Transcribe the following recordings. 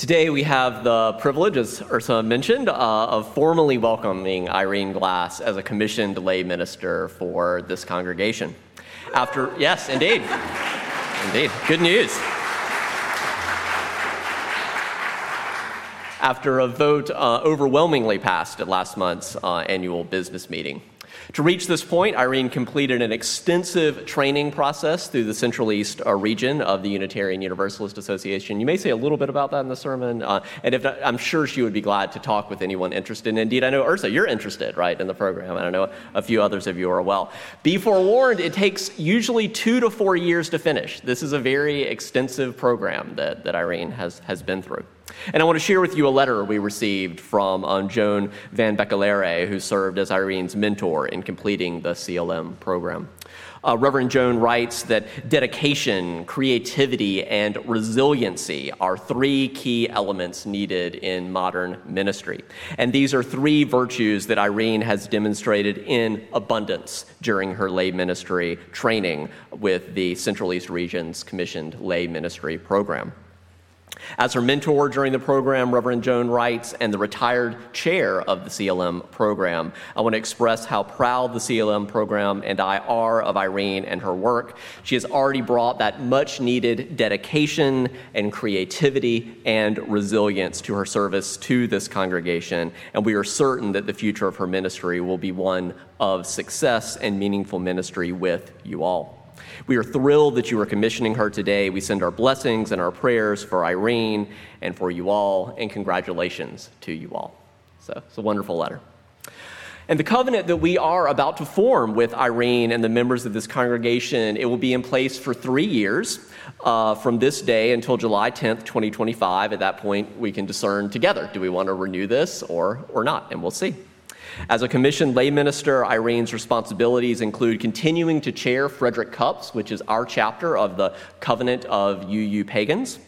Today, we have the privilege, as Ursula mentioned, uh, of formally welcoming Irene Glass as a commissioned lay minister for this congregation. After, yes, indeed. indeed. Good news. After a vote uh, overwhelmingly passed at last month's uh, annual business meeting. To reach this point, Irene completed an extensive training process through the Central East uh, region of the Unitarian Universalist Association. You may say a little bit about that in the sermon, uh, and if not, I'm sure she would be glad to talk with anyone interested. Indeed, I know Ursa, you're interested, right, in the program, and I know a few others of you are well. Be forewarned, it takes usually two to four years to finish. This is a very extensive program that, that Irene has, has been through. And I want to share with you a letter we received from um, Joan Van Becelaere, who served as Irene's mentor in completing the CLM program. Uh, Reverend Joan writes that dedication, creativity, and resiliency are three key elements needed in modern ministry. And these are three virtues that Irene has demonstrated in abundance during her lay ministry training with the Central East Region's commissioned lay ministry program. As her mentor during the program, Reverend Joan writes, and the retired chair of the CLM program, I want to express how proud the CLM program and I are of Irene and her work. She has already brought that much needed dedication and creativity and resilience to her service to this congregation, and we are certain that the future of her ministry will be one of success and meaningful ministry with you all. We are thrilled that you are commissioning her today. We send our blessings and our prayers for Irene and for you all, and congratulations to you all. So it's a wonderful letter. And the covenant that we are about to form with Irene and the members of this congregation, it will be in place for three years uh, from this day until July 10th, 2025. At that point, we can discern together do we want to renew this or, or not? And we'll see. As a commissioned lay minister, Irene's responsibilities include continuing to chair Frederick CUUPS, which is our chapter of the Covenant of UU Pagans.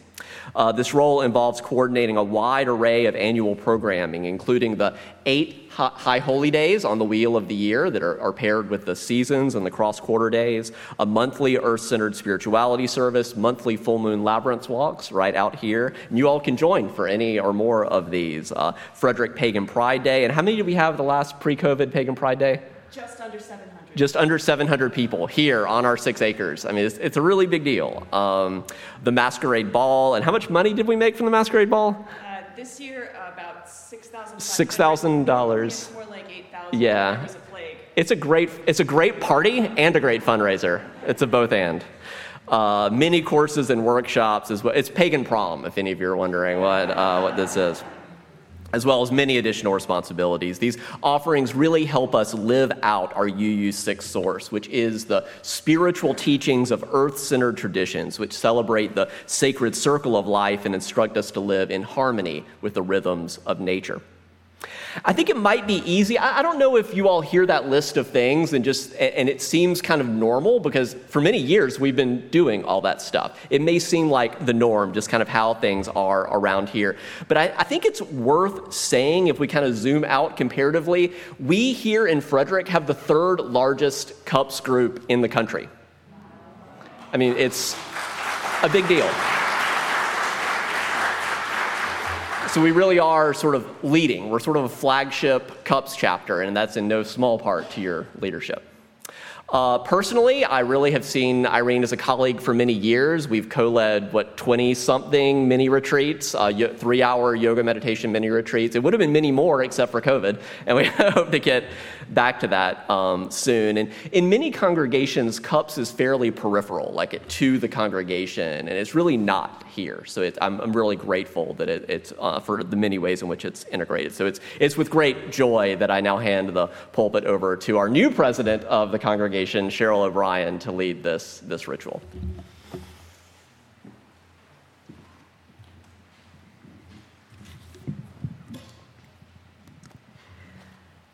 Uh, this role involves coordinating a wide array of annual programming, including the eight high holy days on the wheel of the year that are, are paired with the seasons and the cross quarter days, a monthly earth centered spirituality service, monthly full moon labyrinth walks right out here. And you all can join for any or more of these. Uh, Frederick Pagan Pride Day. And how many did we have the last pre COVID Pagan Pride Day? Just under 700 just under 700 people here on our six acres. I mean, it's, it's a really big deal. Um, the Masquerade Ball, and how much money did we make from the Masquerade Ball? Uh, this year, uh, about $6,000. $6,000. More like 8000 Yeah. It's a great, it's a great party and a great fundraiser. It's a both and. Uh, many courses and workshops as well. It's pagan prom, if any of you are wondering what, uh, what this is as well as many additional responsibilities. These offerings really help us live out our UU6 source, which is the spiritual teachings of earth centered traditions, which celebrate the sacred circle of life and instruct us to live in harmony with the rhythms of nature. I think it might be easy. I, don't know if you all hear that list of things and just and it seems kind of normal because for many years we've been doing all that stuff. It may seem like the norm, just kind of how things are around here. But I, I think it's worth saying if we kind of zoom out comparatively, we here in Frederick have the third largest CUUPS group in the country. I mean, it's a big deal. So we really are sort of leading. We're sort of a flagship CUUPS chapter, and that's in no small part to your leadership. Uh, personally, I really have seen Irene as a colleague for many years. We've co led, what, 20 something mini retreats, uh, three hour yoga meditation mini retreats. It would have been many more except for COVID, and we hope to get back to that um, soon. And in many congregations, CUUPS is fairly peripheral, like it, to the congregation, and it's really not here. So it, I'm, I'm, really grateful that it, it's uh, for the many ways in which it's integrated. So it's, it's with great joy that I now hand the pulpit over to our new president of the congregation, Cheryl O'Brien, to lead this, this ritual.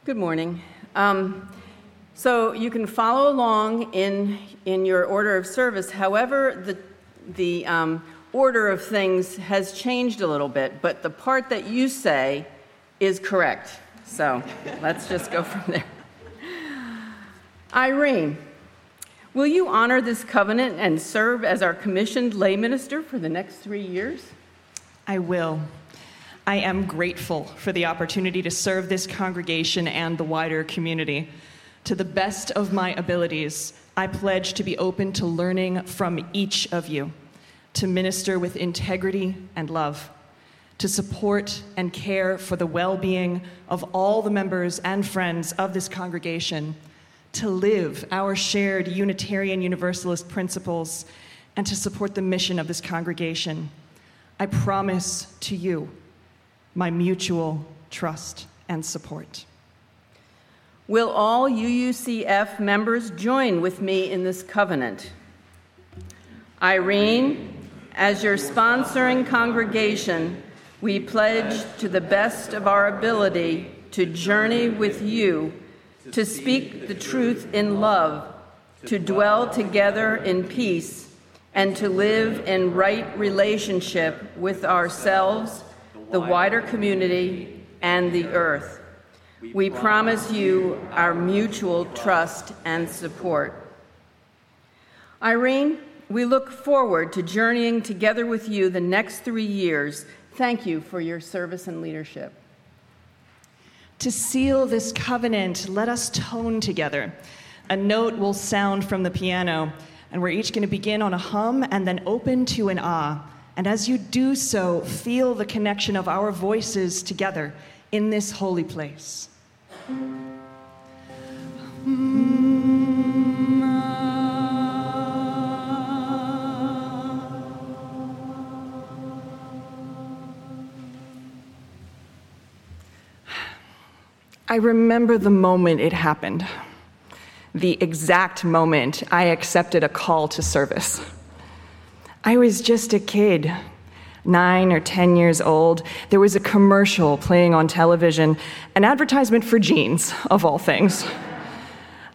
Good morning. Um, so you can follow along in, in your order of service. However, the, the um, order of things has changed a little bit, but the part that you say is correct. So let's just go from there. Irene, will you honor this covenant and serve as our commissioned lay minister for the next three years? I will. I am grateful for the opportunity to serve this congregation and the wider community. To the best of my abilities, I pledge to be open to learning from each of you, to minister with integrity and love, to support and care for the well being of all the members and friends of this congregation, to live our shared Unitarian Universalist principles, and to support the mission of this congregation. I promise to you my mutual trust and support. Will all UUCF members join with me in this covenant? Irene, as your sponsoring congregation, we pledge to the best of our ability to journey with you, to speak the truth in love, to dwell together in peace, and to live in right relationship with ourselves the wider community, and the earth. We promise you our mutual trust and support. Irene, we look forward to journeying together with you the next three years. Thank you for your service and leadership. To seal this covenant, let us tone together. A note will sound from the piano, and we're each going to begin on a hum and then open to an ah. And as you do so, feel the connection of our voices together in this holy place. I remember the moment it happened, the exact moment I accepted a call to service. I was just a kid, nine or 10 years old. There was a commercial playing on television, an advertisement for jeans, of all things.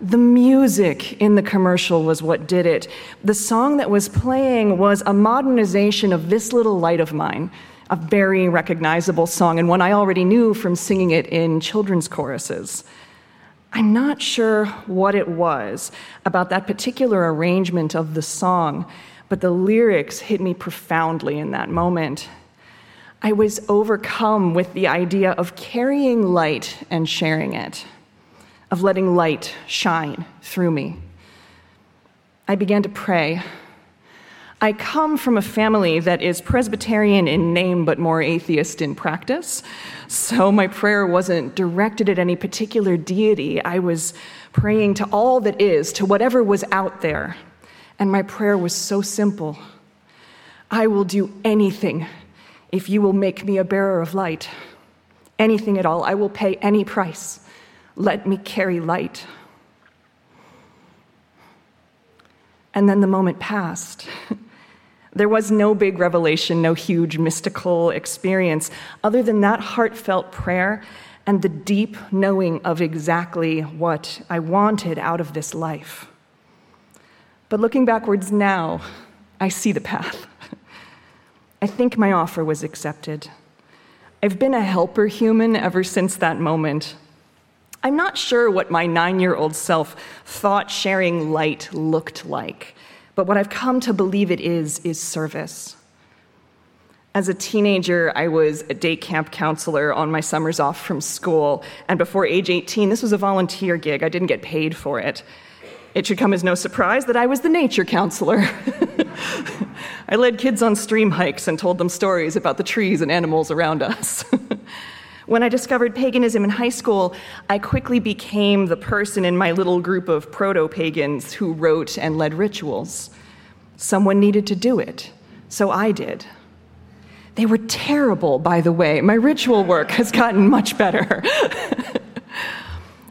The music in the commercial was what did it. The song that was playing was a modernization of This Little Light of Mine, a very recognizable song, and one I already knew from singing it in children's choruses. I'm not sure what it was about that particular arrangement of the song but the lyrics hit me profoundly in that moment. I was overcome with the idea of carrying light and sharing it, of letting light shine through me. I began to pray. I come from a family that is Presbyterian in name but more atheist in practice. So my prayer wasn't directed at any particular deity. I was praying to all that is, to whatever was out there. And my prayer was so simple I will do anything if you will make me a bearer of light. Anything at all. I will pay any price. Let me carry light. And then the moment passed. There was no big revelation, no huge mystical experience, other than that heartfelt prayer and the deep knowing of exactly what I wanted out of this life. But looking backwards now, I see the path. I think my offer was accepted. I've been a helper human ever since that moment. I'm not sure what my nine year old self thought sharing light looked like, but what I've come to believe it is, is service. As a teenager, I was a day camp counselor on my summers off from school, and before age 18, this was a volunteer gig. I didn't get paid for it. It should come as no surprise that I was the nature counselor. I led kids on stream hikes and told them stories about the trees and animals around us. when I discovered paganism in high school, I quickly became the person in my little group of proto pagans who wrote and led rituals. Someone needed to do it, so I did. They were terrible, by the way. My ritual work has gotten much better.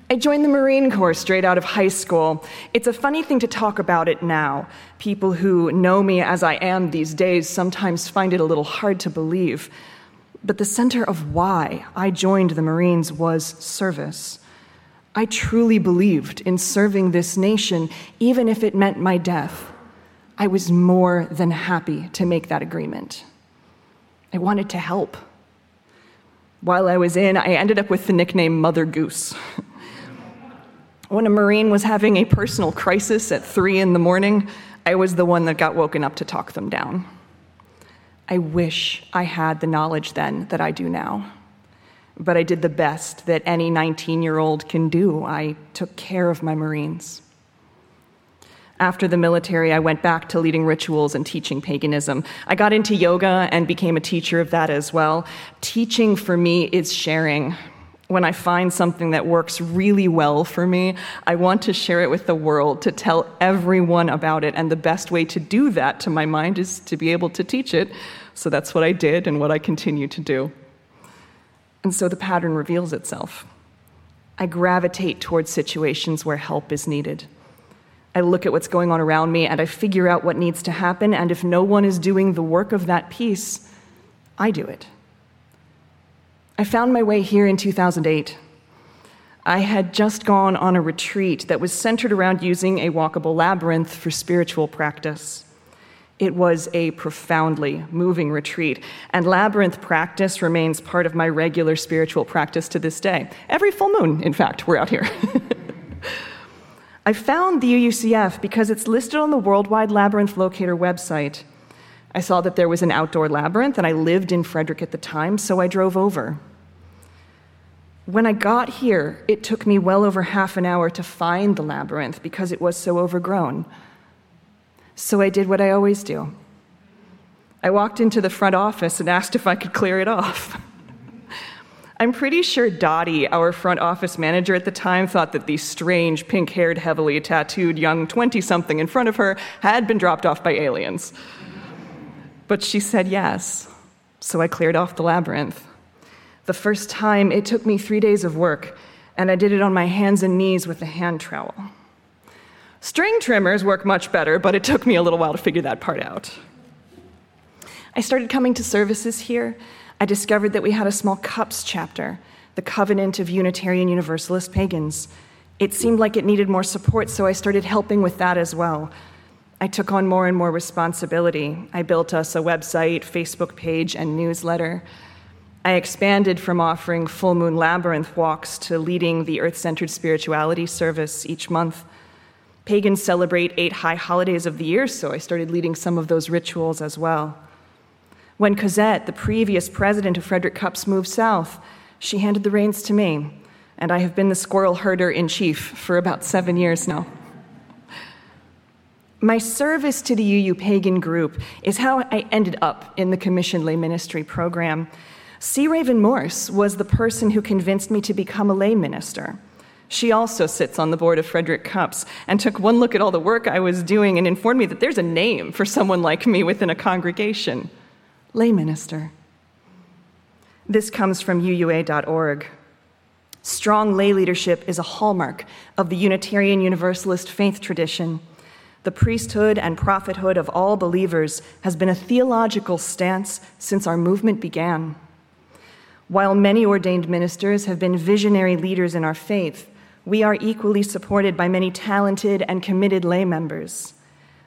I joined the Marine Corps straight out of high school. It's a funny thing to talk about it now. People who know me as I am these days sometimes find it a little hard to believe. But the center of why I joined the Marines was service. I truly believed in serving this nation, even if it meant my death. I was more than happy to make that agreement. I wanted to help. While I was in, I ended up with the nickname Mother Goose. When a Marine was having a personal crisis at three in the morning, I was the one that got woken up to talk them down. I wish I had the knowledge then that I do now. But I did the best that any 19 year old can do. I took care of my Marines. After the military, I went back to leading rituals and teaching paganism. I got into yoga and became a teacher of that as well. Teaching for me is sharing. When I find something that works really well for me, I want to share it with the world, to tell everyone about it. And the best way to do that, to my mind, is to be able to teach it. So that's what I did and what I continue to do. And so the pattern reveals itself. I gravitate towards situations where help is needed. I look at what's going on around me and I figure out what needs to happen. And if no one is doing the work of that piece, I do it. I found my way here in 2008. I had just gone on a retreat that was centered around using a walkable labyrinth for spiritual practice. It was a profoundly moving retreat, and labyrinth practice remains part of my regular spiritual practice to this day. Every full moon, in fact, we're out here. I found the UUCF because it's listed on the Worldwide Labyrinth Locator website. I saw that there was an outdoor labyrinth, and I lived in Frederick at the time, so I drove over. When I got here, it took me well over half an hour to find the labyrinth because it was so overgrown. So I did what I always do I walked into the front office and asked if I could clear it off. I'm pretty sure Dottie, our front office manager at the time, thought that the strange, pink haired, heavily tattooed young 20 something in front of her had been dropped off by aliens. But she said yes, so I cleared off the labyrinth. The first time, it took me three days of work, and I did it on my hands and knees with a hand trowel. String trimmers work much better, but it took me a little while to figure that part out. I started coming to services here I discovered that we had a small CUUPS chapter, the Covenant of Unitarian Universalist Pagans. It seemed like it needed more support, so I started helping with that as well. I took on more and more responsibility. I built us a website, Facebook page, and newsletter. I expanded from offering full moon labyrinth walks to leading the earth centered spirituality service each month. Pagans celebrate eight high holidays of the year, so I started leading some of those rituals as well. When Cosette, the previous president of Frederick CUUPS, moved south, she handed the reins to me, and I have been the squirrel herder in chief for about seven years now. My service to the UU Pagan group is how I ended up in the Commission Lay Ministry program. C. Raven Morse was the person who convinced me to become a lay minister. She also sits on the board of Frederick CUUPS and took one look at all the work I was doing and informed me that there's a name for someone like me within a congregation lay minister. This comes from UUA.org. Strong lay leadership is a hallmark of the Unitarian Universalist faith tradition. The priesthood and prophethood of all believers has been a theological stance since our movement began. While many ordained ministers have been visionary leaders in our faith, we are equally supported by many talented and committed lay members.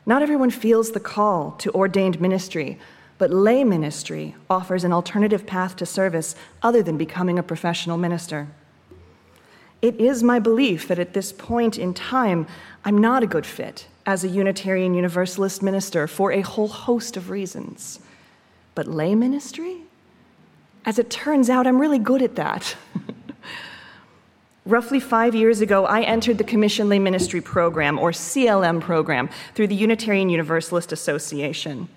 Not everyone feels the call to ordained ministry, but lay ministry offers an alternative path to service other than becoming a professional minister. It is my belief that at this point in time, I'm not a good fit as a Unitarian Universalist minister for a whole host of reasons. But lay ministry? As it turns out, I'm really good at that. Roughly five years ago, I entered the Commission Lay Ministry Program, or CLM program, through the Unitarian Universalist Association.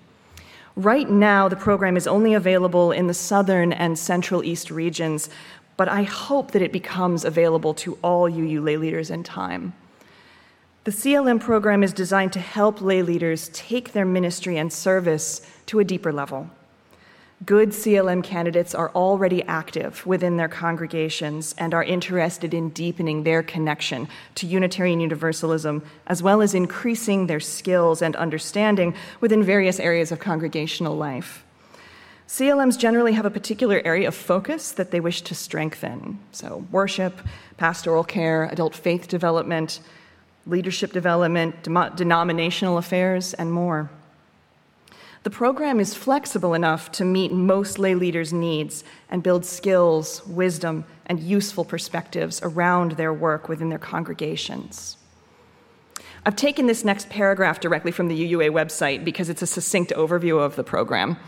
Right now, the program is only available in the southern and central east regions, but I hope that it becomes available to all UU lay leaders in time. The CLM program is designed to help lay leaders take their ministry and service to a deeper level. Good CLM candidates are already active within their congregations and are interested in deepening their connection to Unitarian Universalism, as well as increasing their skills and understanding within various areas of congregational life. CLMs generally have a particular area of focus that they wish to strengthen. So, worship, pastoral care, adult faith development, leadership development, denominational affairs, and more. The program is flexible enough to meet most lay leaders' needs and build skills, wisdom, and useful perspectives around their work within their congregations. I've taken this next paragraph directly from the UUA website because it's a succinct overview of the program.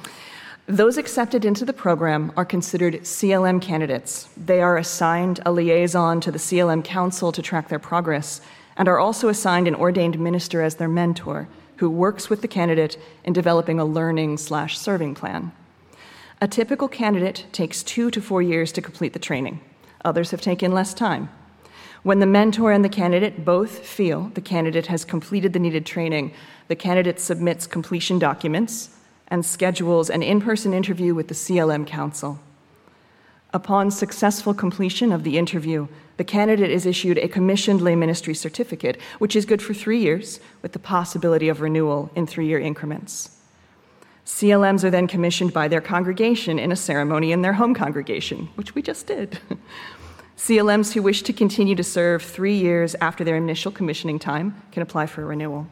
Those accepted into the program are considered CLM candidates. They are assigned a liaison to the CLM Council to track their progress and are also assigned an ordained minister as their mentor who works with the candidate in developing a learning slash serving plan. A typical candidate takes two to four years to complete the training. Others have taken less time. When the mentor and the candidate both feel the candidate has completed the needed training, the candidate submits completion documents and schedules an in person interview with the CLM Council. Upon successful completion of the interview, the candidate is issued a commissioned lay ministry certificate, which is good for three years, with the possibility of renewal in three year increments. CLMs are then commissioned by their congregation in a ceremony in their home congregation, which we just did. CLMs who wish to continue to serve three years after their initial commissioning time can apply for a renewal.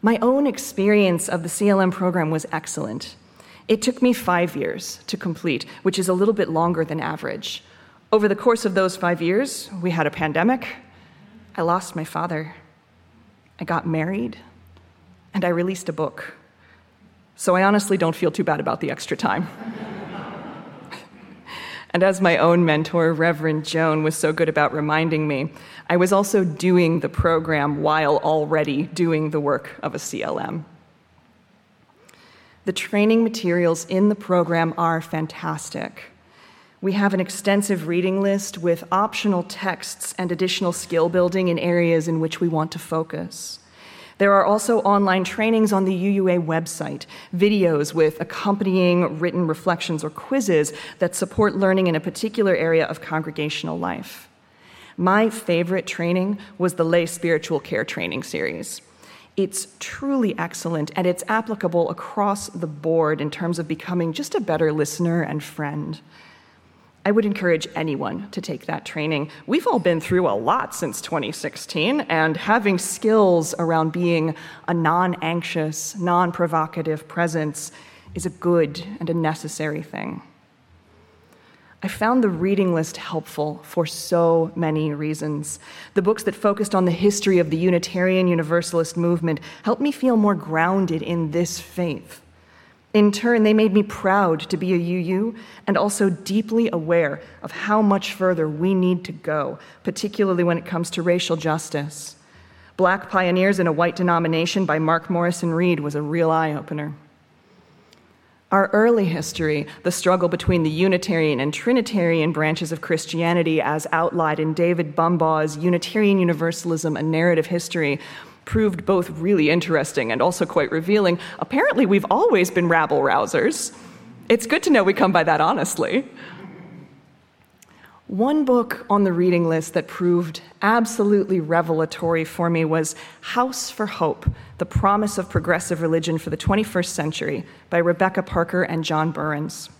My own experience of the CLM program was excellent. It took me five years to complete, which is a little bit longer than average. Over the course of those five years, we had a pandemic. I lost my father. I got married. And I released a book. So I honestly don't feel too bad about the extra time. and as my own mentor, Reverend Joan, was so good about reminding me, I was also doing the program while already doing the work of a CLM. The training materials in the program are fantastic. We have an extensive reading list with optional texts and additional skill building in areas in which we want to focus. There are also online trainings on the UUA website, videos with accompanying written reflections or quizzes that support learning in a particular area of congregational life. My favorite training was the Lay Spiritual Care Training Series. It's truly excellent and it's applicable across the board in terms of becoming just a better listener and friend. I would encourage anyone to take that training. We've all been through a lot since 2016, and having skills around being a non anxious, non provocative presence is a good and a necessary thing. I found the reading list helpful for so many reasons. The books that focused on the history of the Unitarian Universalist movement helped me feel more grounded in this faith. In turn, they made me proud to be a UU and also deeply aware of how much further we need to go, particularly when it comes to racial justice. Black Pioneers in a White Denomination by Mark Morrison Reed was a real eye opener. Our early history, the struggle between the Unitarian and Trinitarian branches of Christianity, as outlined in David Bumbaugh's Unitarian Universalism, a Narrative History, proved both really interesting and also quite revealing. Apparently, we've always been rabble rousers. It's good to know we come by that honestly. One book on the reading list that proved absolutely revelatory for me was House for Hope The Promise of Progressive Religion for the 21st Century by Rebecca Parker and John Buehrens.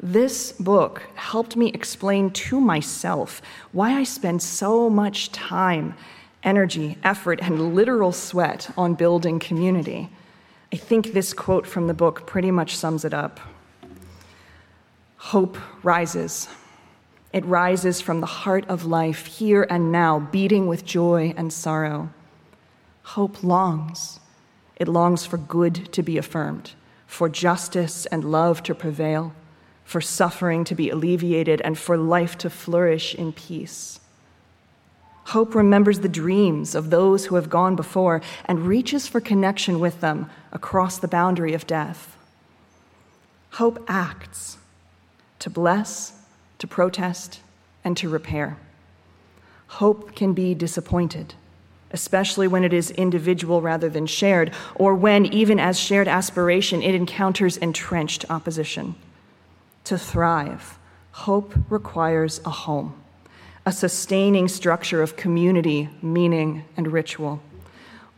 This book helped me explain to myself why I spend so much time energy, effort, and literal sweat on building community. I think this quote from the book pretty much sums it up. Hope rises. It rises from the heart of life, here and now, beating with joy and sorrow. Hope longs. It longs for good to be affirmed, for justice and love to prevail, for suffering to be alleviated, and for life to flourish in peace. Hope remembers the dreams of those who have gone before and reaches for connection with them across the boundary of death. Hope acts to bless, to protest, and to repair. Hope can be disappointed, especially when it is individual rather than shared, or when, even as shared aspiration, it encounters entrenched opposition. To thrive, hope requires a home a sustaining structure of community, meaning, and ritual.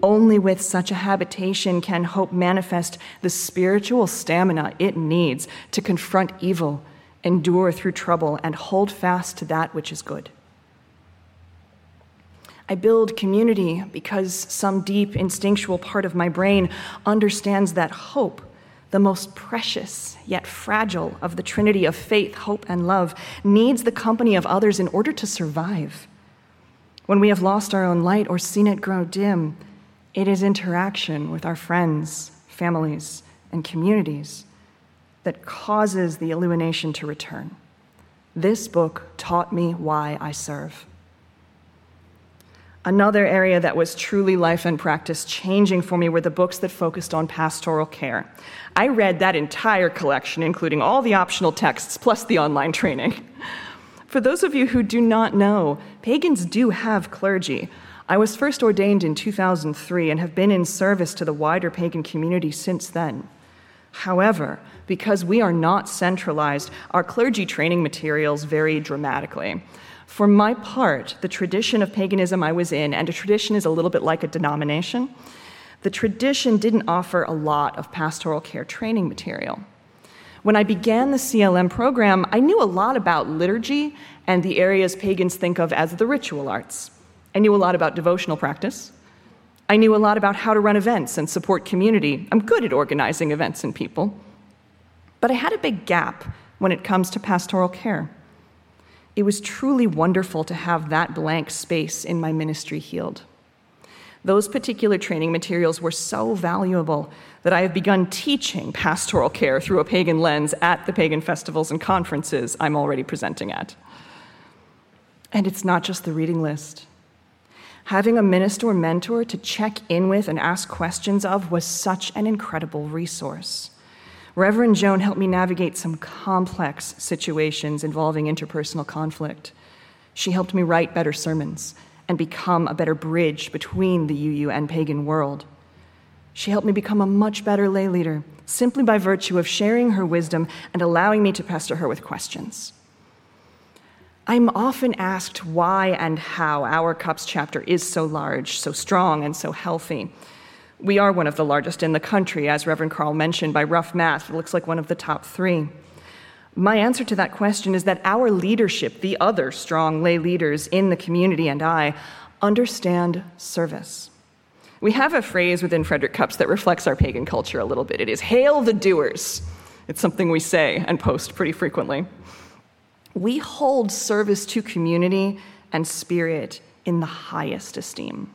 Only with such a habitation can hope manifest the spiritual stamina it needs to confront evil, endure through trouble, and hold fast to that which is good. I build community because some deep instinctual part of my brain understands that hope the most precious yet fragile of the trinity of faith, hope, and love, needs the company of others in order to survive. When we have lost our own light or seen it grow dim, it is interaction with our friends, families, and communities that causes the illumination to return. This book taught me why I serve. Another area that was truly life and practice changing for me were the books that focused on pastoral care. I read that entire collection, including all the optional texts plus the online training. For those of you who do not know, pagans do have clergy. I was first ordained in 2003 and have been in service to the wider pagan community since then. However, because we are not centralized, our clergy training materials vary dramatically. For my part, the tradition of paganism I was in, and a tradition is a little bit like a denomination, the tradition didn't offer a lot of pastoral care training material. When I began the CLM program, I knew a lot about liturgy and the areas pagans think of as the ritual arts. I knew a lot about devotional practice. I knew a lot about how to run events and support community. I'm good at organizing events and people. But I had a big gap when it comes to pastoral care. It was truly wonderful to have that blank space in my ministry healed. Those particular training materials were so valuable that I have begun teaching pastoral care through a pagan lens at the pagan festivals and conferences I'm already presenting at. And it's not just the reading list. Having a minister or mentor to check in with and ask questions of was such an incredible resource. Reverend Joan helped me navigate some complex situations involving interpersonal conflict. She helped me write better sermons and become a better bridge between the UU and pagan world. She helped me become a much better lay leader simply by virtue of sharing her wisdom and allowing me to pester her with questions. I'm often asked why and how our CUUPS chapter is so large, so strong, and so healthy. We are one of the largest in the country, as Reverend Carl mentioned. By rough math, it looks like one of the top three. My answer to that question is that our leadership, the other strong lay leaders in the community, and I understand service. We have a phrase within Frederick CUUPS that reflects our pagan culture a little bit. It is hail the doers. It's something we say and post pretty frequently. We hold service to community and spirit in the highest esteem.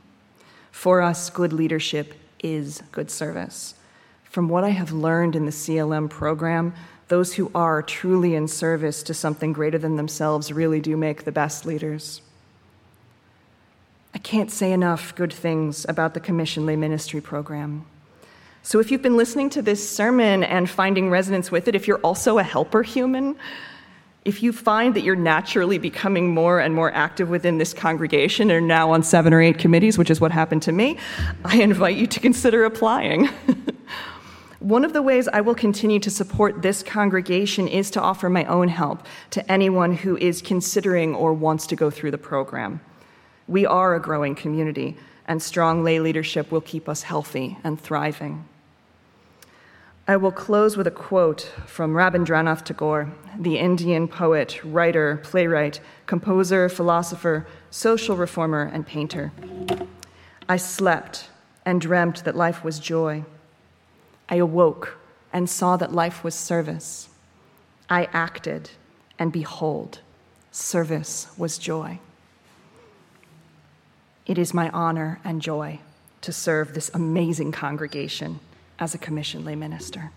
For us, good leadership is good service. From what I have learned in the CLM program, those who are truly in service to something greater than themselves really do make the best leaders. I can't say enough good things about the Commission Lay Ministry program. So, if you've been listening to this sermon and finding resonance with it, if you're also a helper human, if you find that you're naturally becoming more and more active within this congregation and are now on seven or eight committees, which is what happened to me, I invite you to consider applying. One of the ways I will continue to support this congregation is to offer my own help to anyone who is considering or wants to go through the program. We are a growing community, and strong lay leadership will keep us healthy and thriving. I will close with a quote from Rabindranath Tagore, the Indian poet, writer, playwright, composer, philosopher, social reformer, and painter. I slept and dreamt that life was joy. I awoke and saw that life was service. I acted, and behold, service was joy. It is my honor and joy to serve this amazing congregation as a commissioned lay minister.